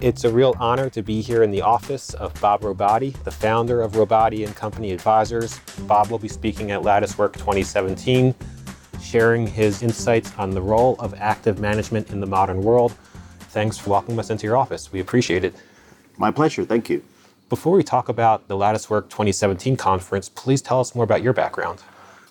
It's a real honor to be here in the office of Bob Robotti, the founder of Robotti and Company Advisors. Bob will be speaking at Latticework 2017, sharing his insights on the role of active management in the modern world. Thanks for welcoming us into your office. We appreciate it. My pleasure. Thank you. Before we talk about the Latticework 2017 conference, please tell us more about your background.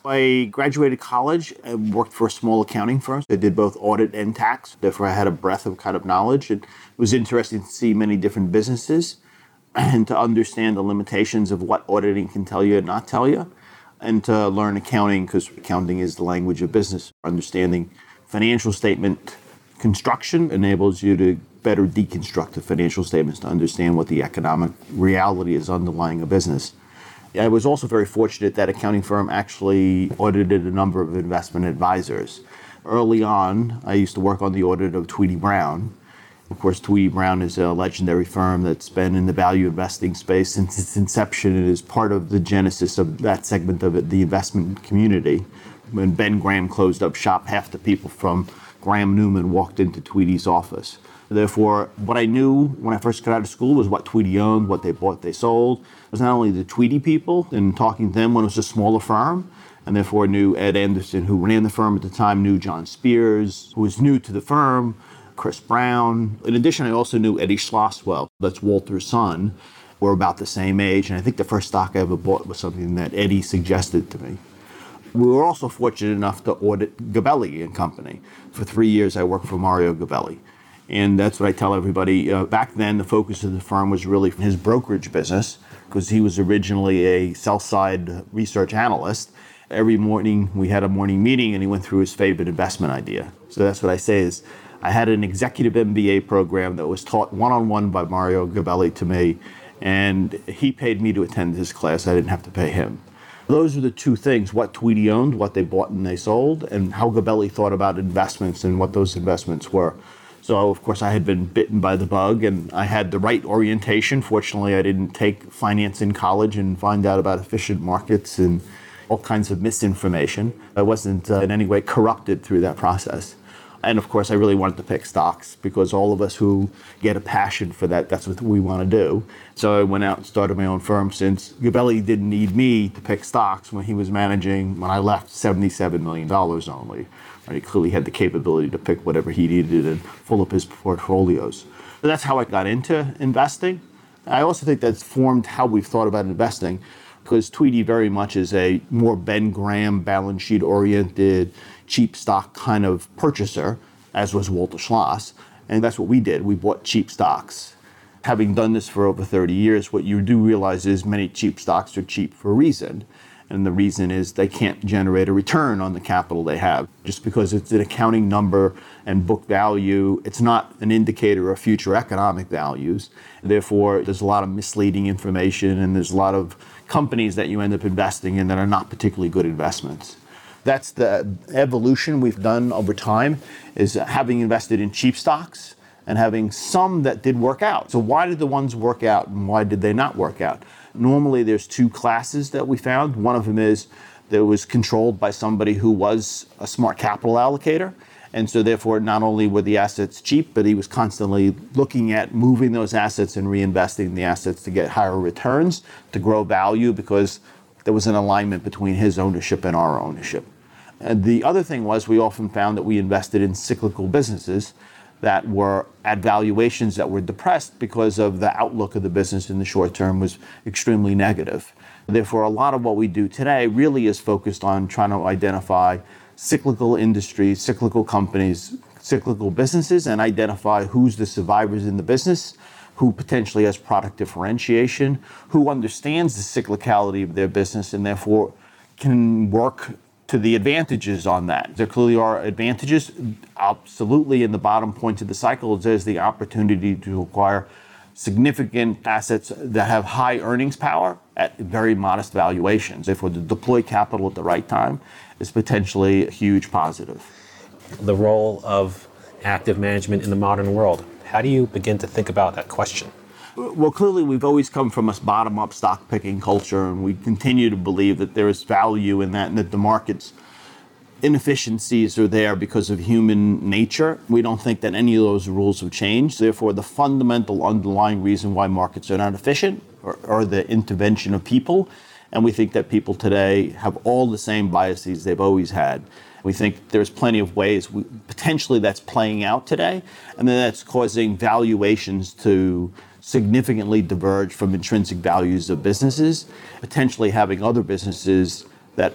I graduated college and worked for a small accounting firm. I did both audit and tax. Therefore, I had a breadth of kind of knowledge. And it was interesting to see many different businesses and to understand the limitations of what auditing can tell you and not tell you, and to learn accounting because accounting is the language of business. Understanding financial statement construction enables you to better deconstruct the financial statements to understand what the economic reality is underlying a business. I was also very fortunate that accounting firm actually audited a number of investment advisors. Early on, I used to work on the audit of Tweedy Browne. Of course, Tweedy Browne is a legendary firm that's been in the value investing space since its inception and is part of the genesis of that segment of the investment community. When Ben Graham closed up shop, half the people from Graham Newman walked into Tweedy's office. Therefore, what I knew when I first got out of school was what Tweedy owned, what they bought, they sold. It was not only the Tweedy people and talking to them when it was a smaller firm, and therefore knew Ed Anderson, who ran the firm at the time, knew John Spears, who was new to the firm, Chris Browne. In addition, I also knew Eddie Schlosswell, that's Walter's son. We're about the same age, and I think the first stock I ever bought was something that Eddie suggested to me. We were also fortunate enough to audit Gabelli and Company. For three years, I worked for Mario Gabelli. And that's what I tell everybody. Uh, back then, the focus of the firm was really his brokerage business because he was originally a sell side research analyst. Every morning, we had a morning meeting and he went through his favorite investment idea. So that's what I say is I had an executive MBA program that was taught one on one by Mario Gabelli to me, and he paid me to attend his class. I didn't have to pay him. Those are the two things what Tweedy owned, what they bought and they sold, and how Gabelli thought about investments and what those investments were. So, of course, I had been bitten by the bug and I had the right orientation. Fortunately, I didn't take finance in college and find out about efficient markets and all kinds of misinformation. I wasn't uh, in any way corrupted through that process. And of course, I really wanted to pick stocks because all of us who get a passion for that, that's what we want to do. So I went out and started my own firm since Gabelli didn't need me to pick stocks when he was managing, when I left, $77 million only. He clearly had the capability to pick whatever he needed and fill up his portfolios. That's how I got into investing. I also think that's formed how we've thought about investing because Tweedy very much is a more Ben Graham balance sheet oriented, cheap stock kind of purchaser, as was Walter Schloss. And that's what we did. We bought cheap stocks. Having done this for over 30 years, what you do realize is many cheap stocks are cheap for a reason. And the reason is they can't generate a return on the capital they have. Just because it's an accounting number and book value, it's not an indicator of future economic values. Therefore, there's a lot of misleading information and there's a lot of companies that you end up investing in that are not particularly good investments. That's the evolution we've done over time is having invested in cheap stocks and having some that did work out. So why did the ones work out and why did they not work out? Normally, there's two classes that we found. One of them is that was controlled by somebody who was a smart capital allocator. And so, therefore, not only were the assets cheap, but he was constantly looking at moving those assets and reinvesting the assets to get higher returns, to grow value, because there was an alignment between his ownership and our ownership. And the other thing was, we often found that we invested in cyclical businesses that were at valuations that were depressed because of the outlook of the business in the short term was extremely negative. Therefore, a lot of what we do today really is focused on trying to identify cyclical industries, cyclical companies, cyclical businesses, and identify who's the survivors in the business, who potentially has product differentiation, who understands the cyclicality of their business, and therefore can work to the advantages on that. There clearly are advantages. Absolutely, in the bottom point of the cycle, there's the opportunity to acquire significant assets that have high earnings power at very modest valuations. Therefore, to deploy capital at the right time is potentially a huge positive. The role of active management in the modern world. How do you begin to think about that question? Well, clearly, we've always come from a bottom up stock picking culture, and we continue to believe that there is value in that and that the markets inefficiencies are there because of human nature. We don't think that any of those rules have changed. Therefore, the fundamental underlying reason why markets are not efficient are, are the intervention of people. And we think that people today have all the same biases they've always had. We think there's plenty of ways we, potentially that's playing out today, and then that's causing valuations to significantly diverge from intrinsic values of businesses, potentially having other businesses that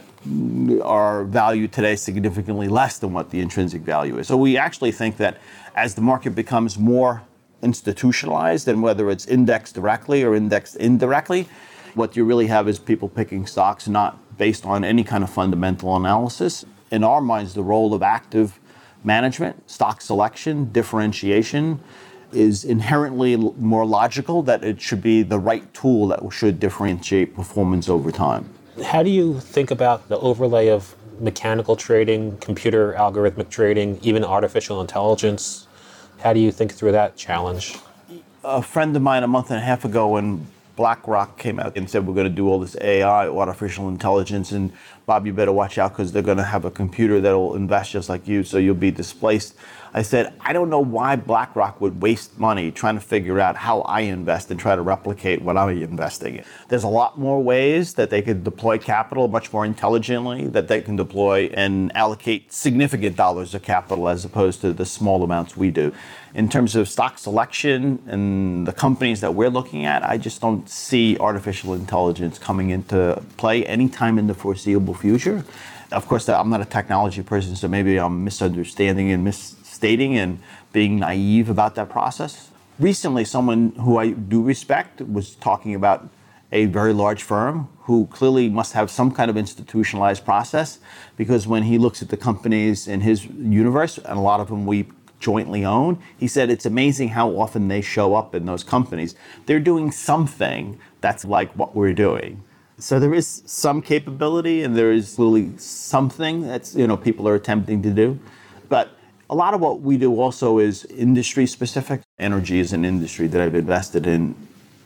are valued today significantly less than what the intrinsic value is. So we actually think that as the market becomes more institutionalized, and whether it's indexed directly or indexed indirectly, what you really have is people picking stocks not based on any kind of fundamental analysis. In our minds, the role of active management, stock selection, differentiation is inherently more logical that it should be the right tool that should differentiate performance over time. How do you think about the overlay of mechanical trading, computer algorithmic trading, even artificial intelligence? How do you think through that challenge? A friend of mine a month and a half ago, when BlackRock came out and said we're going to do all this AI, artificial intelligence, and Bob, you better watch out because they're going to have a computer that'll invest just like you, so you'll be displaced. I said, I don't know why BlackRock would waste money trying to figure out how I invest and try to replicate what I'm investing in. There's a lot more ways that they could deploy capital much more intelligently, that they can deploy and allocate significant dollars of capital as opposed to the small amounts we do. In terms of stock selection and the companies that we're looking at, I just don't see artificial intelligence coming into play anytime in the foreseeable future. Of course, I'm not a technology person, so maybe I'm misunderstanding and mis stating and being naive about that process. Recently, someone who I do respect was talking about a very large firm who clearly must have some kind of institutionalized process because when he looks at the companies in his universe, and a lot of them we jointly own, he said it's amazing how often they show up in those companies. They're doing something that's like what we're doing. So there is some capability and there is clearly something that's, you know, people are attempting to do. But a lot of what we do also is industry specific. Energy is an industry that I've invested in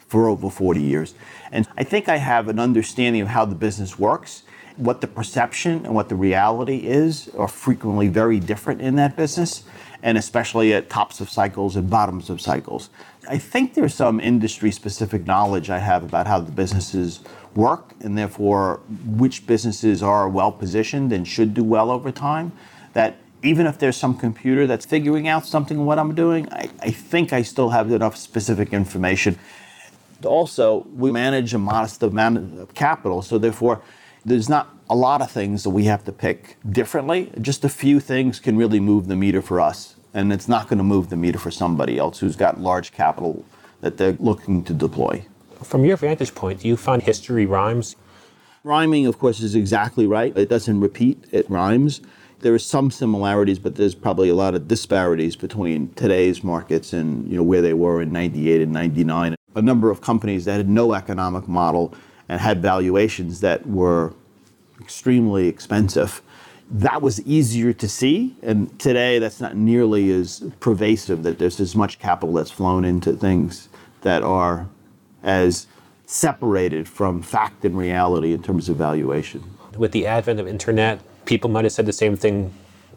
for over 40 years. And I think I have an understanding of how the business works. What the perception and what the reality is are frequently very different in that business, and especially at tops of cycles and bottoms of cycles. I think there's some industry specific knowledge I have about how the businesses work, and therefore which businesses are well positioned and should do well over time. That even if there's some computer that's figuring out something what I'm doing, I, I think I still have enough specific information. Also, we manage a modest amount of capital, so therefore, there's not a lot of things that we have to pick differently. Just a few things can really move the meter for us, and it's not going to move the meter for somebody else who's got large capital that they're looking to deploy. From your vantage point, do you find history rhymes? Rhyming, of course, is exactly right. It doesn't repeat, it rhymes there are some similarities, but there's probably a lot of disparities between today's markets and you know where they were in 98 and 99. A number of companies that had no economic model and had valuations that were extremely expensive. That was easier to see, and today that's not nearly as pervasive. That there's as much capital that's flown into things that are as separated from fact and reality in terms of valuation. With the advent of internet, people might have said the same thing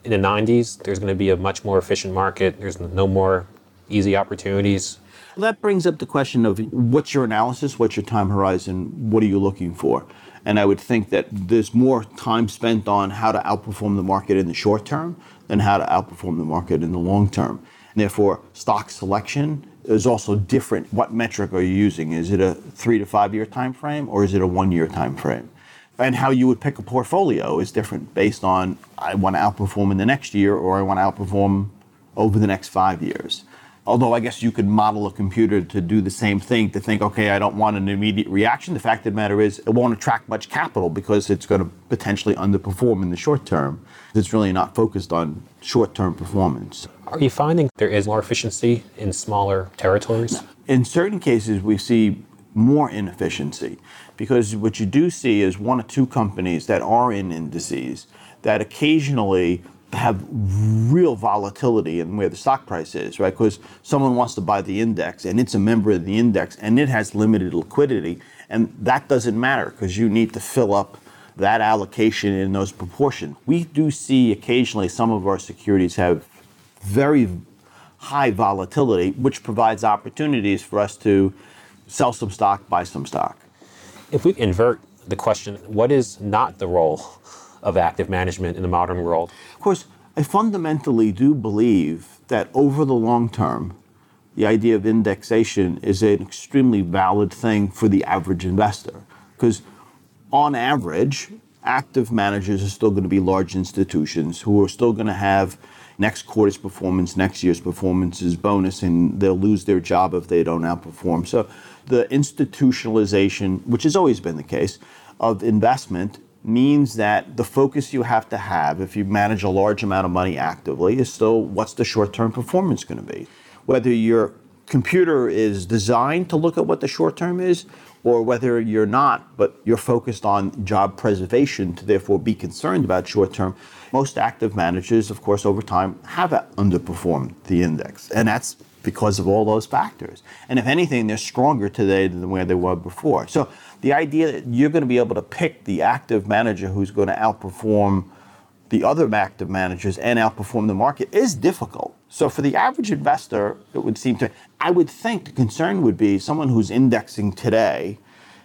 in the 90s. There's going to be a much more efficient market. There's no more easy opportunities. That brings up the question of what's your analysis, what's your time horizon, what are you looking for? And I would think that there's more time spent on how to outperform the market in the short term than how to outperform the market in the long term. And therefore, stock selection is also different. What metric are you using? Is it a three to five year time frame or is it a one year time frame? And how you would pick a portfolio is different based on I want to outperform in the next year or I want to outperform over the next five years. Although I guess you could model a computer to do the same thing to think, okay, I don't want an immediate reaction. The fact of the matter is, it won't attract much capital because it's going to potentially underperform in the short term. It's really not focused on short term performance. Are you finding there is more efficiency in smaller territories? In certain cases, we see more inefficiency because what you do see is one or two companies that are in indices that occasionally have real volatility in where the stock price is, right? Because someone wants to buy the index and it's a member of the index and it has limited liquidity. And that doesn't matter because you need to fill up that allocation in those proportions. We do see occasionally some of our securities have very high volatility, which provides opportunities for us to sell some stock, buy some stock. If we invert the question, what is not the role of active management in the modern world? Of course, I fundamentally do believe that over the long term, the idea of indexation is an extremely valid thing for the average investor. Because on average, active managers are still going to be large institutions who are still going to have next quarter's performance, next year's performance is bonus, and they'll lose their job if they don't outperform. So the institutionalization, which has always been the case, of investment means that the focus you have to have if you manage a large amount of money actively is still what's the short term performance going to be. Whether your computer is designed to look at what the short term is, or whether you're not, but you're focused on job preservation to therefore be concerned about short term. Most active managers, of course, over time have underperformed the index. And that's because of all those factors. And if anything, they're stronger today than where they were before. So the idea that you're going to be able to pick the active manager who's going to outperform the other active managers and outperform the market is difficult. So for the average investor, it would seem to, I would think the concern would be someone who's indexing today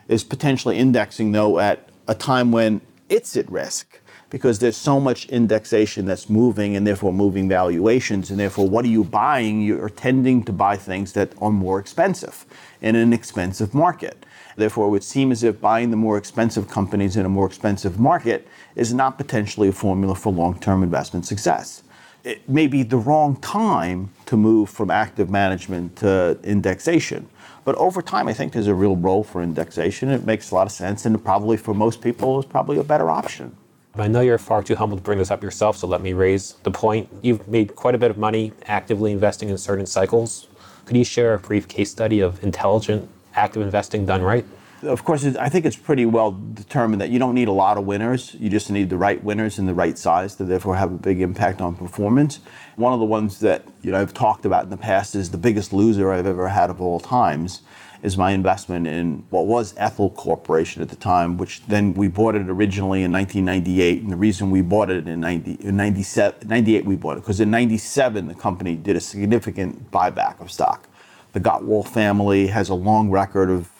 is potentially indexing though at a time when it's at risk because there's so much indexation that's moving and therefore moving valuations. And therefore, what are you buying? You're tending to buy things that are more expensive in an expensive market. Therefore, it would seem as if buying the more expensive companies in a more expensive market is not potentially a formula for long term investment success. It may be the wrong time to move from active management to indexation. But over time, I think there's a real role for indexation. It makes a lot of sense, and probably for most people, is probably a better option. I know you're far too humble to bring this up yourself, so let me raise the point. You've made quite a bit of money actively investing in certain cycles. Could you share a brief case study of intelligent active investing done right? Of course, I think it's pretty well determined that you don't need a lot of winners. You just need the right winners in the right size to therefore have a big impact on performance. One of the ones that you know I've talked about in the past is the biggest loser I've ever had of all times is my investment in what was Ethyl Corporation at the time, which then we bought it originally in 1998. And the reason we bought it in, 90, in 97, 98, we bought it because in 97 the company did a significant buyback of stock. The Gottwald family has a long record of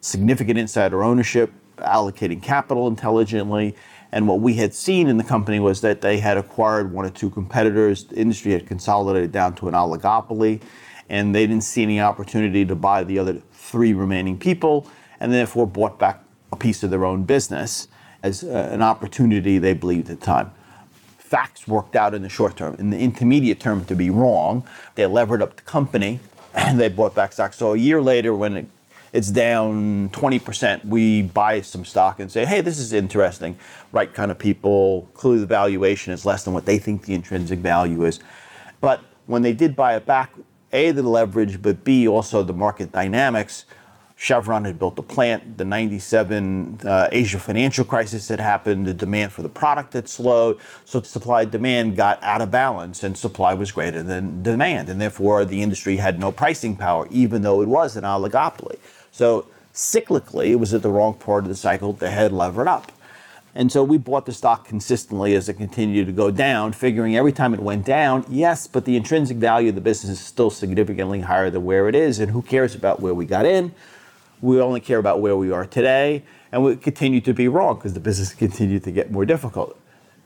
significant insider ownership, allocating capital intelligently. And what we had seen in the company was that they had acquired one or two competitors. The industry had consolidated down to an oligopoly and they didn't see any opportunity to buy the other three remaining people, and therefore bought back a piece of their own business as uh, an opportunity they believed at the time. Facts worked out in the short term. In the intermediate term, to be wrong, they levered up the company and they bought back stock. So a year later, when it, it's down 20%, we buy some stock and say, hey, this is interesting. Right kind of people. Clearly, the valuation is less than what they think the intrinsic value is. But when they did buy it back, a, the leverage, but B, also the market dynamics. Chevron had built a plant. The 97 uh, Asia financial crisis had happened. The demand for the product had slowed. So supply demand got out of balance and supply was greater than demand. And therefore, the industry had no pricing power, even though it was an oligopoly. So cyclically, it was at the wrong part of the cycle to head levered up. And so we bought the stock consistently as it continued to go down, figuring every time it went down, yes, but the intrinsic value of the business is still significantly higher than where it is. And who cares about where we got in? We only care about where we are today. And we continue to be wrong because the business continued to get more difficult.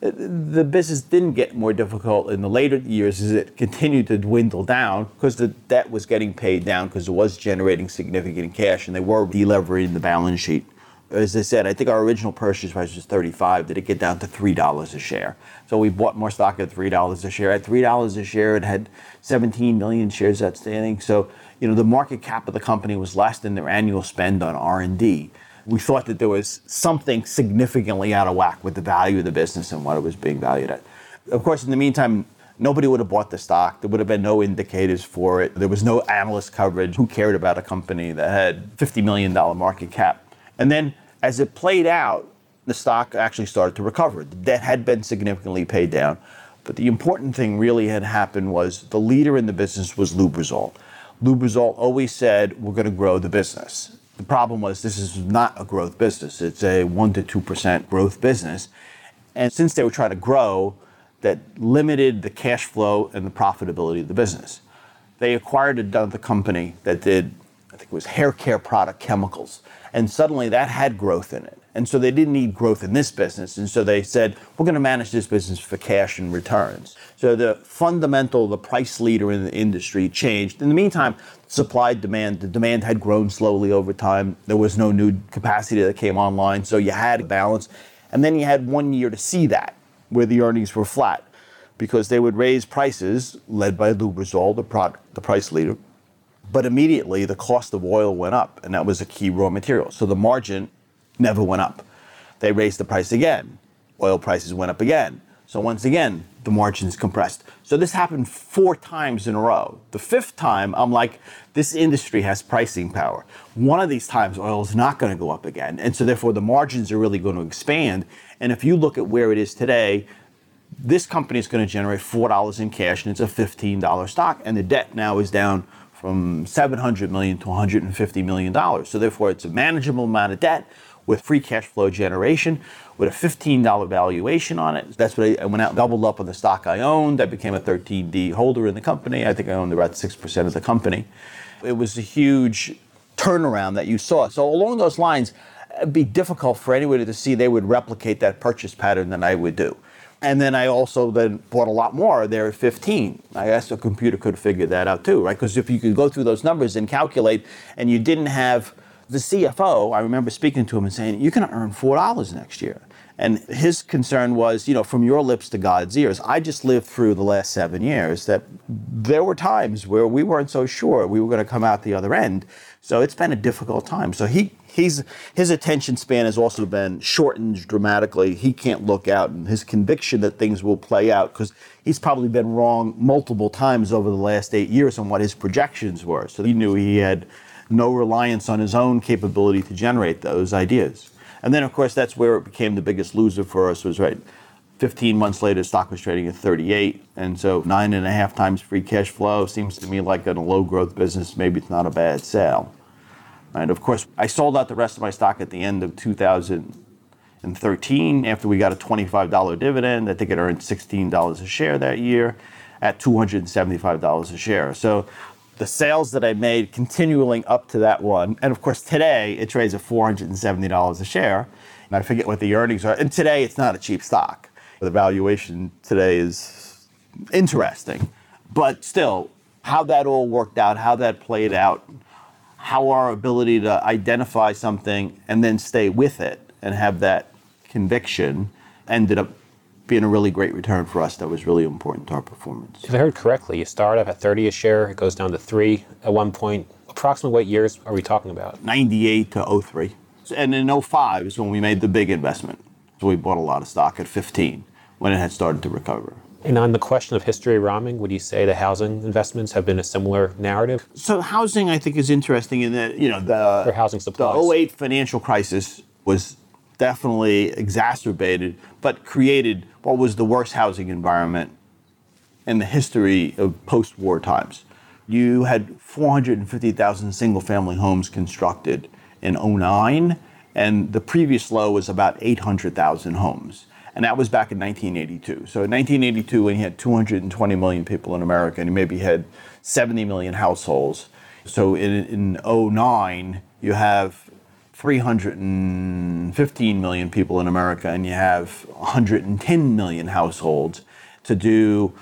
The business didn't get more difficult in the later years as it continued to dwindle down because the debt was getting paid down because it was generating significant cash and they were deleveraging the balance sheet as I said, I think our original purchase price was 35. Did it get down to $3 a share? So we bought more stock at $3 a share. At $3 a share, it had 17 million shares outstanding. So, you know, the market cap of the company was less than their annual spend on R&D. We thought that there was something significantly out of whack with the value of the business and what it was being valued at. Of course, in the meantime, nobody would have bought the stock. There would have been no indicators for it. There was no analyst coverage. Who cared about a company that had $50 million market cap? And then as it played out, the stock actually started to recover. The debt had been significantly paid down. But the important thing really had happened was the leader in the business was Lubrizol. Lubrizol always said, we're going to grow the business. The problem was this is not a growth business. It's a 1 to 2% growth business. And since they were trying to grow, that limited the cash flow and the profitability of the business. They acquired another company that did, I think it was hair care product chemicals. And suddenly that had growth in it. And so they didn't need growth in this business. And so they said, we're going to manage this business for cash and returns. So the fundamental, the price leader in the industry changed. In the meantime, supply demand, the demand had grown slowly over time. There was no new capacity that came online. So you had a balance. And then you had one year to see that, where the earnings were flat, because they would raise prices, led by Lubrizol, the product, the price leader. But immediately the cost of oil went up, and that was a key raw material. So the margin never went up. They raised the price again. Oil prices went up again. So once again, the margins compressed. So this happened four times in a row. The fifth time, I'm like, this industry has pricing power. One of these times, oil is not going to go up again. And so therefore, the margins are really going to expand. And if you look at where it is today, this company is going to generate $4 in cash and it's a $15 stock. And the debt now is down from 700 million to 150 million dollars. So therefore, it's a manageable amount of debt with free cash flow generation, with a $15 valuation on it. That's what I, I went out and doubled up on the stock I owned. I became a 13D holder in the company. I think I owned about 6% of the company. It was a huge turnaround that you saw. So along those lines, it'd be difficult for anybody to see they would replicate that purchase pattern than I would do. And then I also then bought a lot more there at 15. I guess a computer could figure that out too, right? Because if you could go through those numbers and calculate, and you didn't have the CFO, I remember speaking to him and saying, "You're going to earn four dollars next year." And his concern was, you know, from your lips to God's ears. I just lived through the last seven years that there were times where we weren't so sure we were going to come out the other end. So it's been a difficult time. So he he's his attention span has also been shortened dramatically. He can't look out, and his conviction that things will play out because he's probably been wrong multiple times over the last eight years on what his projections were. So he knew he had no reliance on his own capability to generate those ideas. And then, of course, that's where it became the biggest loser for us. Was right. 15 months later, stock was trading at 38, and so nine and a half times free cash flow seems to me like in a low growth business, maybe it's not a bad sale. And of course, I sold out the rest of my stock at the end of 2013 after we got a $25 dividend. I think it earned $16 a share that year at $275 a share. So the sales that I made continuing up to that one, and of course today it trades at $470 a share. And I forget what the earnings are. And today it's not a cheap stock. The valuation today is interesting. But still, how that all worked out, how that played out, how our ability to identify something and then stay with it and have that conviction ended up being a really great return for us that was really important to our performance. If I heard correctly, you start off at 30 a share, it goes down to three at one point. Approximately what years are we talking about? 98 to 03. And in 05 is when we made the big investment. So we bought a lot of stock at 15 when it had started to recover. And on the question of history ramming, would you say the housing investments have been a similar narrative? So housing, I think, is interesting in that you know the For housing supplies. the 08 financial crisis was definitely exacerbated, but created what was the worst housing environment in the history of post-war times. You had 450,000 single-family homes constructed in 09, and the previous low was about 800,000 homes and that was back in 1982. So in 1982, when you had 220 million people in America, and you maybe had 70 million households. So in, in 09, you have 315 million people in America, and you have 110 million households to do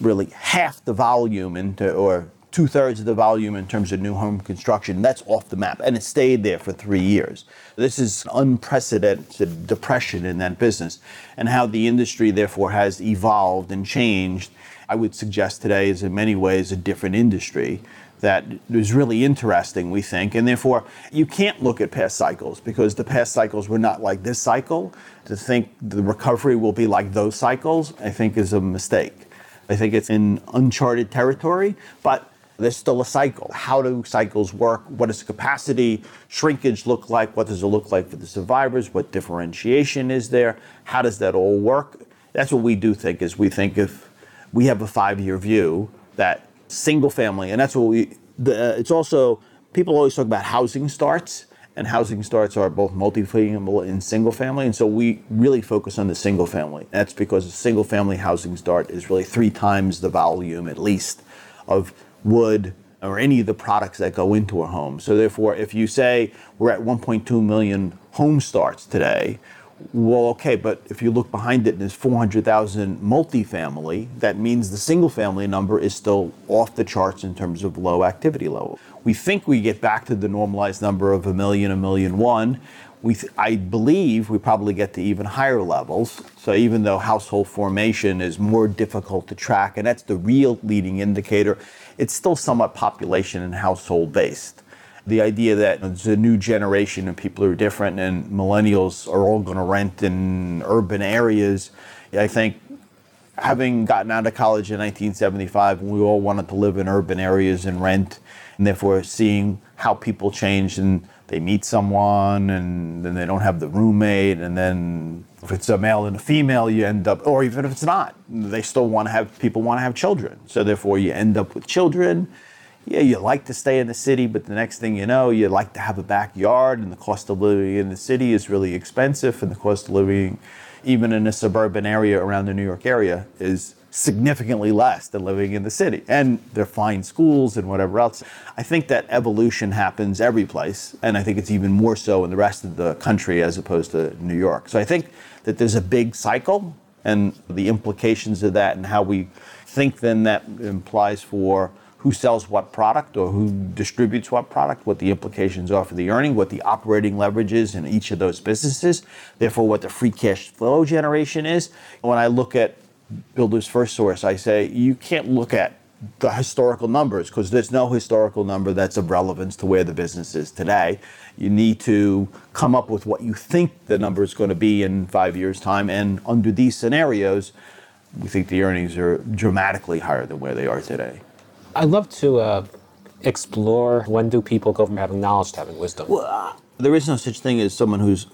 really half the volume into, or two thirds of the volume in terms of new home construction. That's off the map, and it stayed there for three years. This is unprecedented depression in that business, and how the industry therefore has evolved and changed. I would suggest today is in many ways a different industry that is really interesting, we think, and therefore you can't look at past cycles because the past cycles were not like this cycle. To think the recovery will be like those cycles, I think, is a mistake. I think it's in uncharted territory, but there's still a cycle. How do cycles work? What does capacity shrinkage look like? What does it look like for the survivors? What differentiation is there? How does that all work? That's what we do think is we think if we have a five-year view that single family, and that's what we, the, uh, it's also, people always talk about housing starts, and housing starts are both multifamily and single family. And so we really focus on the single family. That's because a single family housing start is really three times the volume, at least, of wood or any of the products that go into a home. So therefore, if you say we're at 1.2 million home starts today, well, okay, but if you look behind it and there's 400,000 multifamily, that means the single family number is still off the charts in terms of low activity level. We think we get back to the normalized number of a million, a million one. We th- I believe we probably get to even higher levels. So even though household formation is more difficult to track, and that's the real leading indicator, it's still somewhat population and household based the idea that it's a new generation and people are different and millennials are all going to rent in urban areas. I think having gotten out of college in 1975, we all wanted to live in urban areas and rent, and therefore seeing how people change and they meet someone and then they don't have the roommate, and then if it's a male and a female, you end up, or even if it's not, they still want to have people want to have children. So therefore, you end up with children yeah, you like to stay in the city, but the next thing you know, you like to have a backyard, and the cost of living in the city is really expensive, and the cost of living, even in a suburban area around the New York area, is significantly less than living in the city. And they're fine schools and whatever else. I think that evolution happens every place, and I think it's even more so in the rest of the country as opposed to New York. So I think that there's a big cycle, and the implications of that, and how we think then that implies for who sells what product or who distributes what product, what the implications are for the earning, what the operating leverage is in each of those businesses, therefore, what the free cash flow generation is. When I look at Builders FirstSource, I say you can't look at the historical numbers because there's no historical number that's of relevance to where the business is today. You need to come up with what you think the number is going to be in five years' time. And under these scenarios, we think the earnings are dramatically higher than where they are today. I'd love to uh, explore when do people go from having knowledge to having wisdom? Well, uh, there is no such thing as someone who's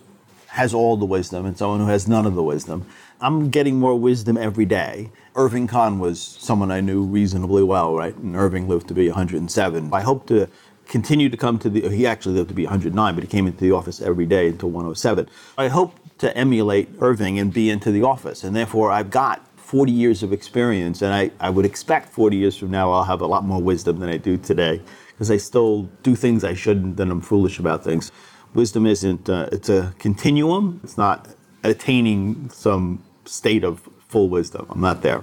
has all the wisdom and someone who has none of the wisdom. I'm getting more wisdom every day. Irving Kahn was someone I knew reasonably well, right? And Irving lived to be 107. I hope to continue to come to the, he actually lived to be 109, but he came into the office every day until 107. I hope to emulate Irving and be into the office. And therefore, I've got 40 years of experience, and I, I would expect 40 years from now I'll have a lot more wisdom than I do today because I still do things I shouldn't and I'm foolish about things. Wisdom isn't, uh, it's a continuum. It's not attaining some state of full wisdom. I'm not there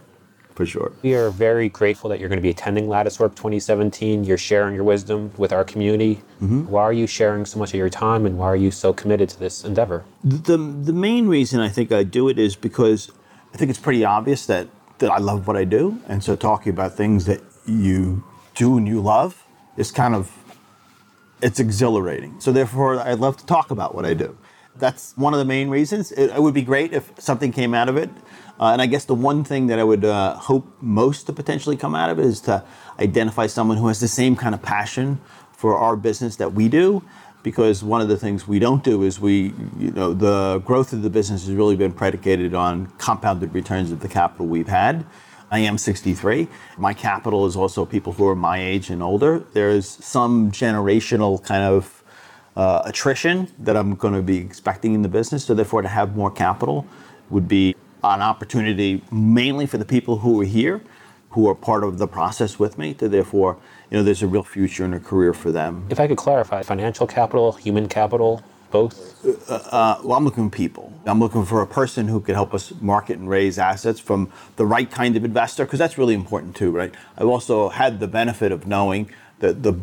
for sure. We are very grateful that you're going to be attending Latticework 2017. You're sharing your wisdom with our community. Mm-hmm. Why are you sharing so much of your time and why are you so committed to this endeavor? The, the main reason I think I do it is because I think it's pretty obvious that, that I love what I do. And so talking about things that you do and you love is kind of, it's exhilarating. So therefore, I love to talk about what I do. That's one of the main reasons. It, it would be great if something came out of it. Uh, and I guess the one thing that I would uh, hope most to potentially come out of it is to identify someone who has the same kind of passion for our business that we do because one of the things we don't do is we, you know, the growth of the business has really been predicated on compounded returns of the capital we've had. I am 63. My capital is also people who are my age and older. There's some generational kind of uh, attrition that I'm going to be expecting in the business. So, therefore, to have more capital would be an opportunity mainly for the people who are here, who are part of the process with me, to therefore you know, there's a real future and a career for them. If I could clarify, financial capital, human capital, both? Uh, uh, well, I'm looking for people. I'm looking for a person who can help us market and raise assets from the right kind of investor, because that's really important too, right? I've also had the benefit of knowing that the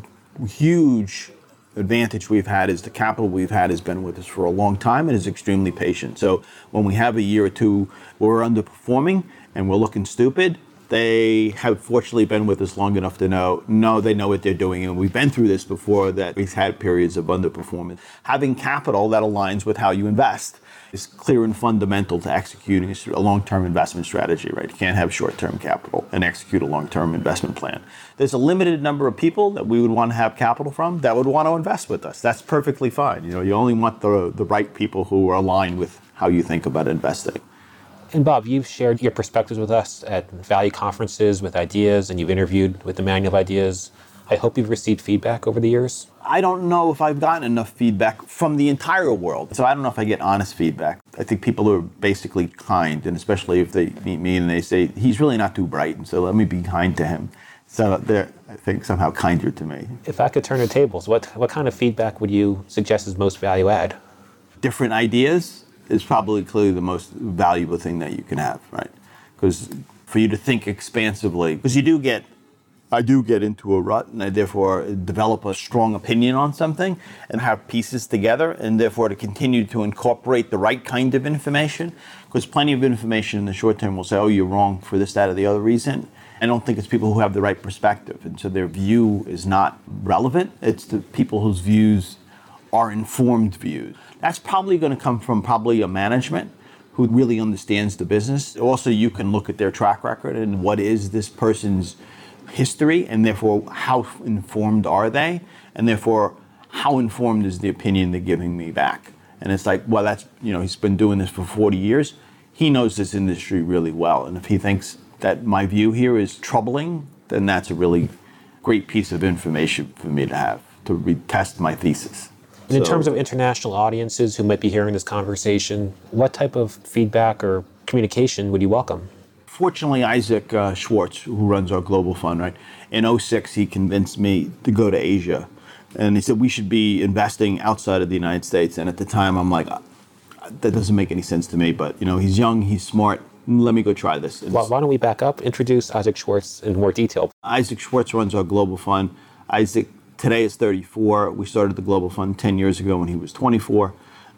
huge advantage we've had is the capital we've had has been with us for a long time and is extremely patient. So when we have a year or two where we're underperforming and we're looking stupid, they have fortunately been with us long enough to know, no, they know what they're doing. And we've been through this before that we've had periods of underperformance. Having capital that aligns with how you invest is clear and fundamental to executing a long-term investment strategy, right? You can't have short-term capital and execute a long-term investment plan. There's a limited number of people that we would want to have capital from that would want to invest with us. That's perfectly fine. You know, you only want the, the right people who are aligned with how you think about investing. And Bob, you've shared your perspectives with us at value conferences with ideas, and you've interviewed with the Manual of Ideas. I hope you've received feedback over the years. I don't know if I've gotten enough feedback from the entire world. So I don't know if I get honest feedback. I think people are basically kind, and especially if they meet me and they say, he's really not too bright, and so let me be kind to him. So they're, I think, somehow kinder to me. If I could turn the tables, what, what kind of feedback would you suggest is most value add? Different ideas is probably clearly the most valuable thing that you can have, right? Because for you to think expansively, because you do get I do get into a rut and I therefore develop a strong opinion on something and have pieces together and therefore to continue to incorporate the right kind of information because plenty of information in the short term will say, oh, you're wrong for this, that, or the other reason. I don't think it's people who have the right perspective and so their view is not relevant. It's the people whose views are informed views. That's probably going to come from probably a management who really understands the business. Also, you can look at their track record and what is this person's history and therefore how informed are they and therefore how informed is the opinion they're giving me back and it's like well that's you know he's been doing this for 40 years he knows this industry really well and if he thinks that my view here is troubling then that's a really great piece of information for me to have to retest my thesis and in so, terms of international audiences who might be hearing this conversation what type of feedback or communication would you welcome fortunately, Isaac uh, Schwartz, who runs our global fund, right, in 06, he convinced me to go to Asia. And he said we should be investing outside of the United States. And at the time, I'm like, uh, that doesn't make any sense to me. But, you know, he's young, he's smart. Let me go try this. Well, why don't we back up, introduce Isaac Schwartz in more detail? Isaac Schwartz runs our global fund. Isaac today is 34. We started the global fund 10 years ago when he was 24.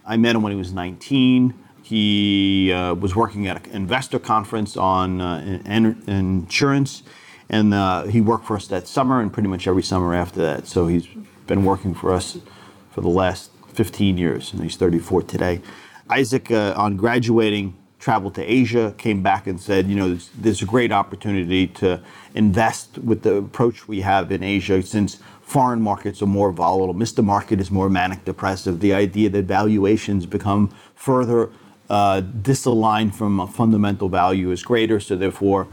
I met him when he was 19. He uh, was working at an investor conference on uh, in, insurance, and uh, he worked for us that summer and pretty much every summer after that. So he's been working for us for the last 15 years, and he's 34 today. Isaac, uh, on graduating, traveled to Asia, came back and said, you know, there's, there's a great opportunity to invest with the approach we have in Asia since foreign markets are more volatile. Mr. Market is more manic depressive. The idea that valuations become further uh, disaligned from a fundamental value is greater. So therefore,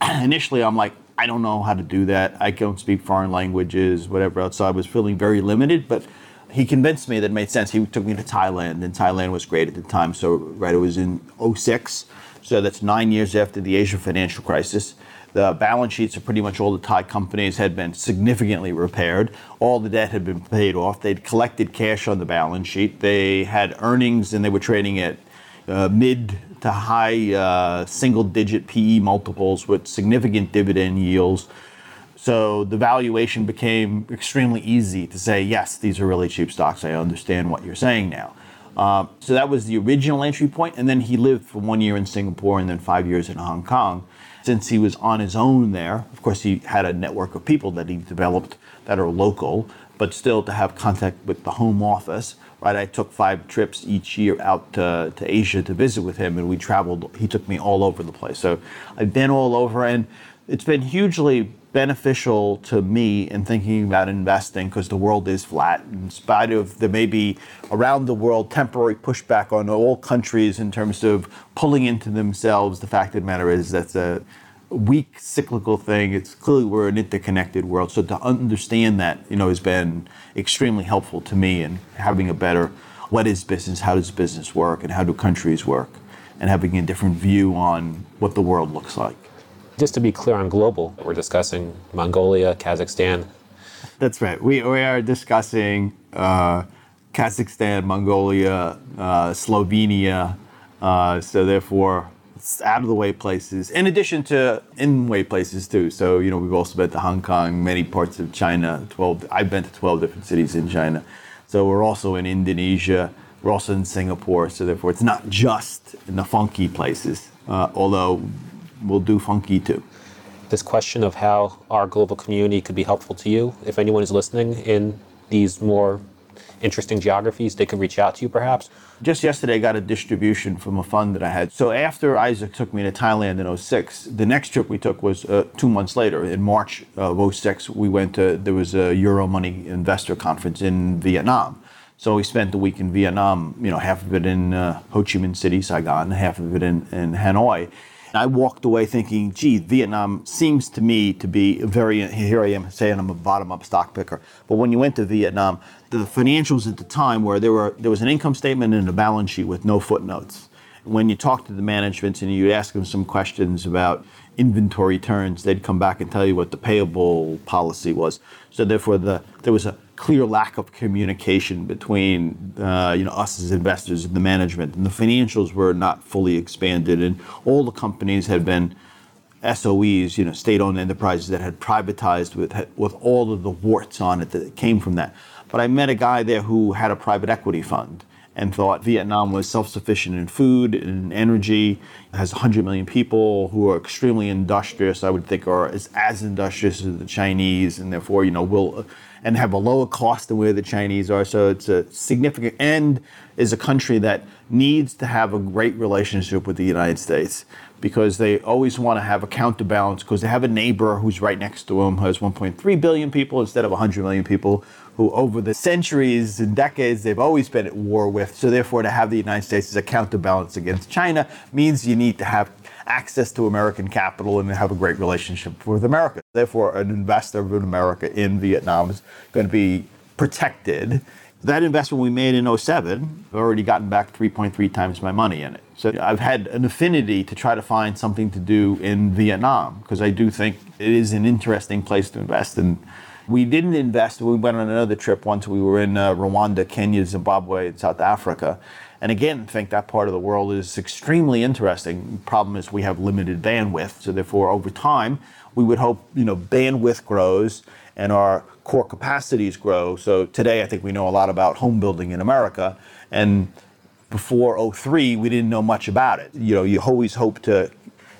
initially I'm like, I don't know how to do that. I don't speak foreign languages, whatever else. So I was feeling very limited, but he convinced me that it made sense. He took me to Thailand, and Thailand was great at the time. So right, it was in 06. So that's nine years after the Asia financial crisis. The balance sheets of pretty much all the Thai companies had been significantly repaired. All the debt had been paid off. They'd collected cash on the balance sheet. They had earnings and they were trading at uh, mid to high uh, single digit PE multiples with significant dividend yields. So the valuation became extremely easy to say, yes, these are really cheap stocks. I understand what you're saying now. Uh, so that was the original entry point. point, and then he lived for one year in Singapore and then five years in Hong Kong. Since he was on his own there, of course, he had a network of people that he developed that are local, but still to have contact with the home office right? I took five trips each year out to, to Asia to visit with him, and we traveled. He took me all over the place. So I've been all over, and it's been hugely beneficial to me in thinking about investing because the world is flat. In spite of there may be around the world temporary pushback on all countries in terms of pulling into themselves, the fact of the matter is that's a weak cyclical thing. It's clearly we're an interconnected world. So to understand that, you know, has been extremely helpful to me in having a better what is business, how does business work, and how do countries work, and having a different view on what the world looks like. Just to be clear on global, we're discussing Mongolia, Kazakhstan. That's right. We, we are discussing uh, Kazakhstan, Mongolia, uh, Slovenia. Uh, so therefore, out of the way places, in addition to in way places too. So, you know, we've also been to Hong Kong, many parts of China, 12, I've been to 12 different cities in China. So we're also in Indonesia, we're also in Singapore. So therefore, it's not just in the funky places, uh, although we'll do funky too. This question of how our global community could be helpful to you, if anyone is listening in these more interesting geographies, they can reach out to you perhaps? Just yesterday, I got a distribution from a fund that I had. So after Isaac took me to Thailand in 06, the next trip we took was uh, two months later. In March of 06, we went to, there was a Euromoney investor conference in Vietnam. So we spent the week in Vietnam, you know, half of it in uh, Ho Chi Minh City, Saigon, half of it in, in Hanoi. I walked away thinking, gee, Vietnam seems to me to be very, here I am saying I'm a bottom up stock picker. But when you went to Vietnam, the financials at the time were there, were there was an income statement and a balance sheet with no footnotes. When you talk to the management and you ask them some questions about inventory turns, they'd come back and tell you what the payable policy was. So therefore, the, there was a clear lack of communication between uh, you know us as investors and the management, and the financials were not fully expanded, and all the companies had been SOEs, you know, state-owned enterprises that had privatized with with all of the warts on it that came from that. But I met a guy there who had a private equity fund and thought Vietnam was self-sufficient in food and energy. Has 100 million people who are extremely industrious. I would think are as, as industrious as the Chinese, and therefore, you know, will and have a lower cost than where the Chinese are. So it's a significant and is a country that needs to have a great relationship with the United States because they always want to have a counterbalance because they have a neighbor who's right next to them who has 1.3 billion people instead of 100 million people who over the centuries and decades they've always been at war with so therefore to have the united states as a counterbalance against china means you need to have access to american capital and have a great relationship with america therefore an investor in america in vietnam is going to be protected that investment we made in 07, I've already gotten back 3.3 times my money in it. So I've had an affinity to try to find something to do in Vietnam because I do think it is an interesting place to invest. And we didn't invest. We went on another trip once. We were in uh, Rwanda, Kenya, Zimbabwe, and South Africa. And again, think that part of the world is extremely interesting. Problem is we have limited bandwidth. So therefore, over time, we would hope you know bandwidth grows and our core capacities grow. So today, I think we know a lot about home building in America, and before 03, we didn't know much about it. You know, you always hope to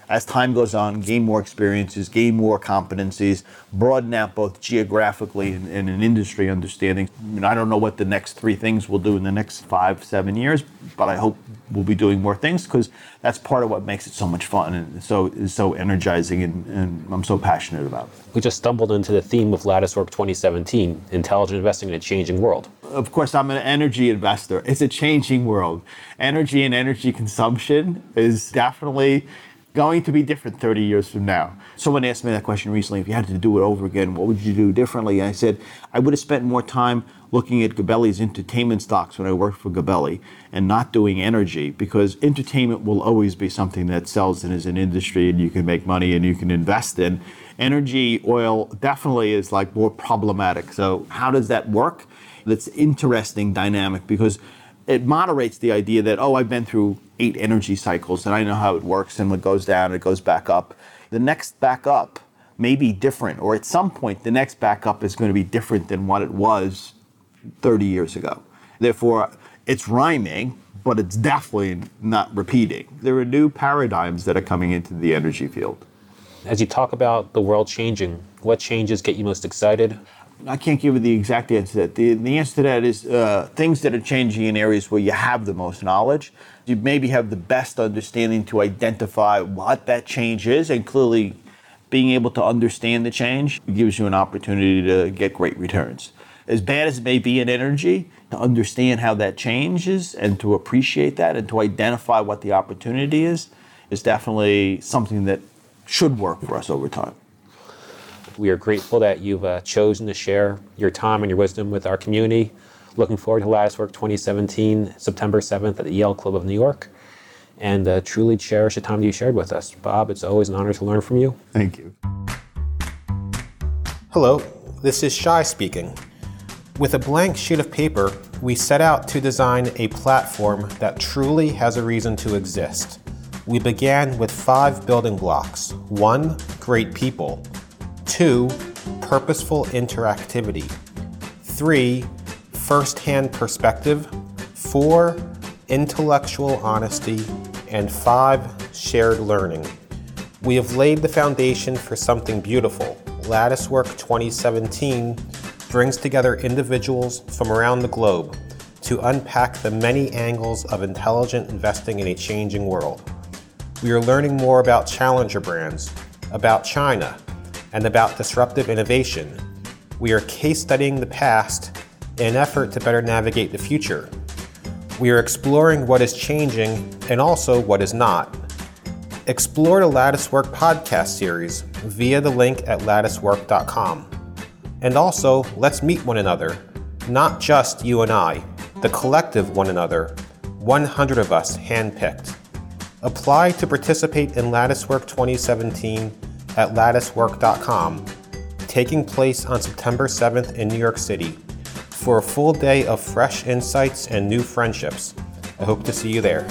as time goes on, gain more experiences, gain more competencies, broaden out both geographically and, and an industry understanding. I, mean, I don't know what the next three things we'll do in the next five, seven years, but I hope we'll be doing more things because that's part of what makes it so much fun and so is so energizing and, and I'm so passionate about. We just stumbled into the theme of Latticework 2017, intelligent investing in a changing world. Of course, I'm an energy investor. It's a changing world. Energy and energy consumption is definitely going to be different 30 years from now. Someone asked me that question recently if you had to do it over again, what would you do differently? I said, I would have spent more time looking at Gabelli's entertainment stocks when I worked for Gabelli and not doing energy because entertainment will always be something that sells and is an industry and you can make money and you can invest in. Energy, oil definitely is like more problematic. So, how does that work? That's interesting dynamic because it moderates the idea that, oh, I've been through eight energy cycles and I know how it works and it goes down, it goes back up. The next back up may be different, or at some point, the next back up is going to be different than what it was 30 years ago. Therefore, it's rhyming, but it's definitely not repeating. There are new paradigms that are coming into the energy field. As you talk about the world changing, what changes get you most excited? I can't give you the exact answer to that. The, the answer to that is uh, things that are changing in areas where you have the most knowledge. You maybe have the best understanding to identify what that change is, and clearly being able to understand the change gives you an opportunity to get great returns. As bad as it may be in energy, to understand how that changes and to appreciate that and to identify what the opportunity is, is definitely something that should work for us over time. We are grateful that you've uh, chosen to share your time and your wisdom with our community. Looking forward to Latticework 2017, September 7th at the Yale Club of New York. And uh, truly cherish the time that you shared with us. Bob, it's always an honor to learn from you. Thank you. Hello, this is Shai speaking. With a blank sheet of paper, we set out to design a platform that truly has a reason to exist. We began with five building blocks one, great people, two, purposeful interactivity, three, first hand perspective, four, intellectual honesty, and five, shared learning. We have laid the foundation for something beautiful. Latticework 2017 brings together individuals from around the globe to unpack the many angles of intelligent investing in a changing world. We are learning more about challenger brands, about China, and about disruptive innovation. We are case studying the past in an effort to better navigate the future. We are exploring what is changing and also what is not. Explore the Latticework podcast series via the link at latticework.com. And also, let's meet one another, not just you and I, the collective one another, 100 of us handpicked. Apply to participate in Latticework 2017 at latticework.com, taking place on September 7th in New York City, for a full day of fresh insights and new friendships. I hope to see you there.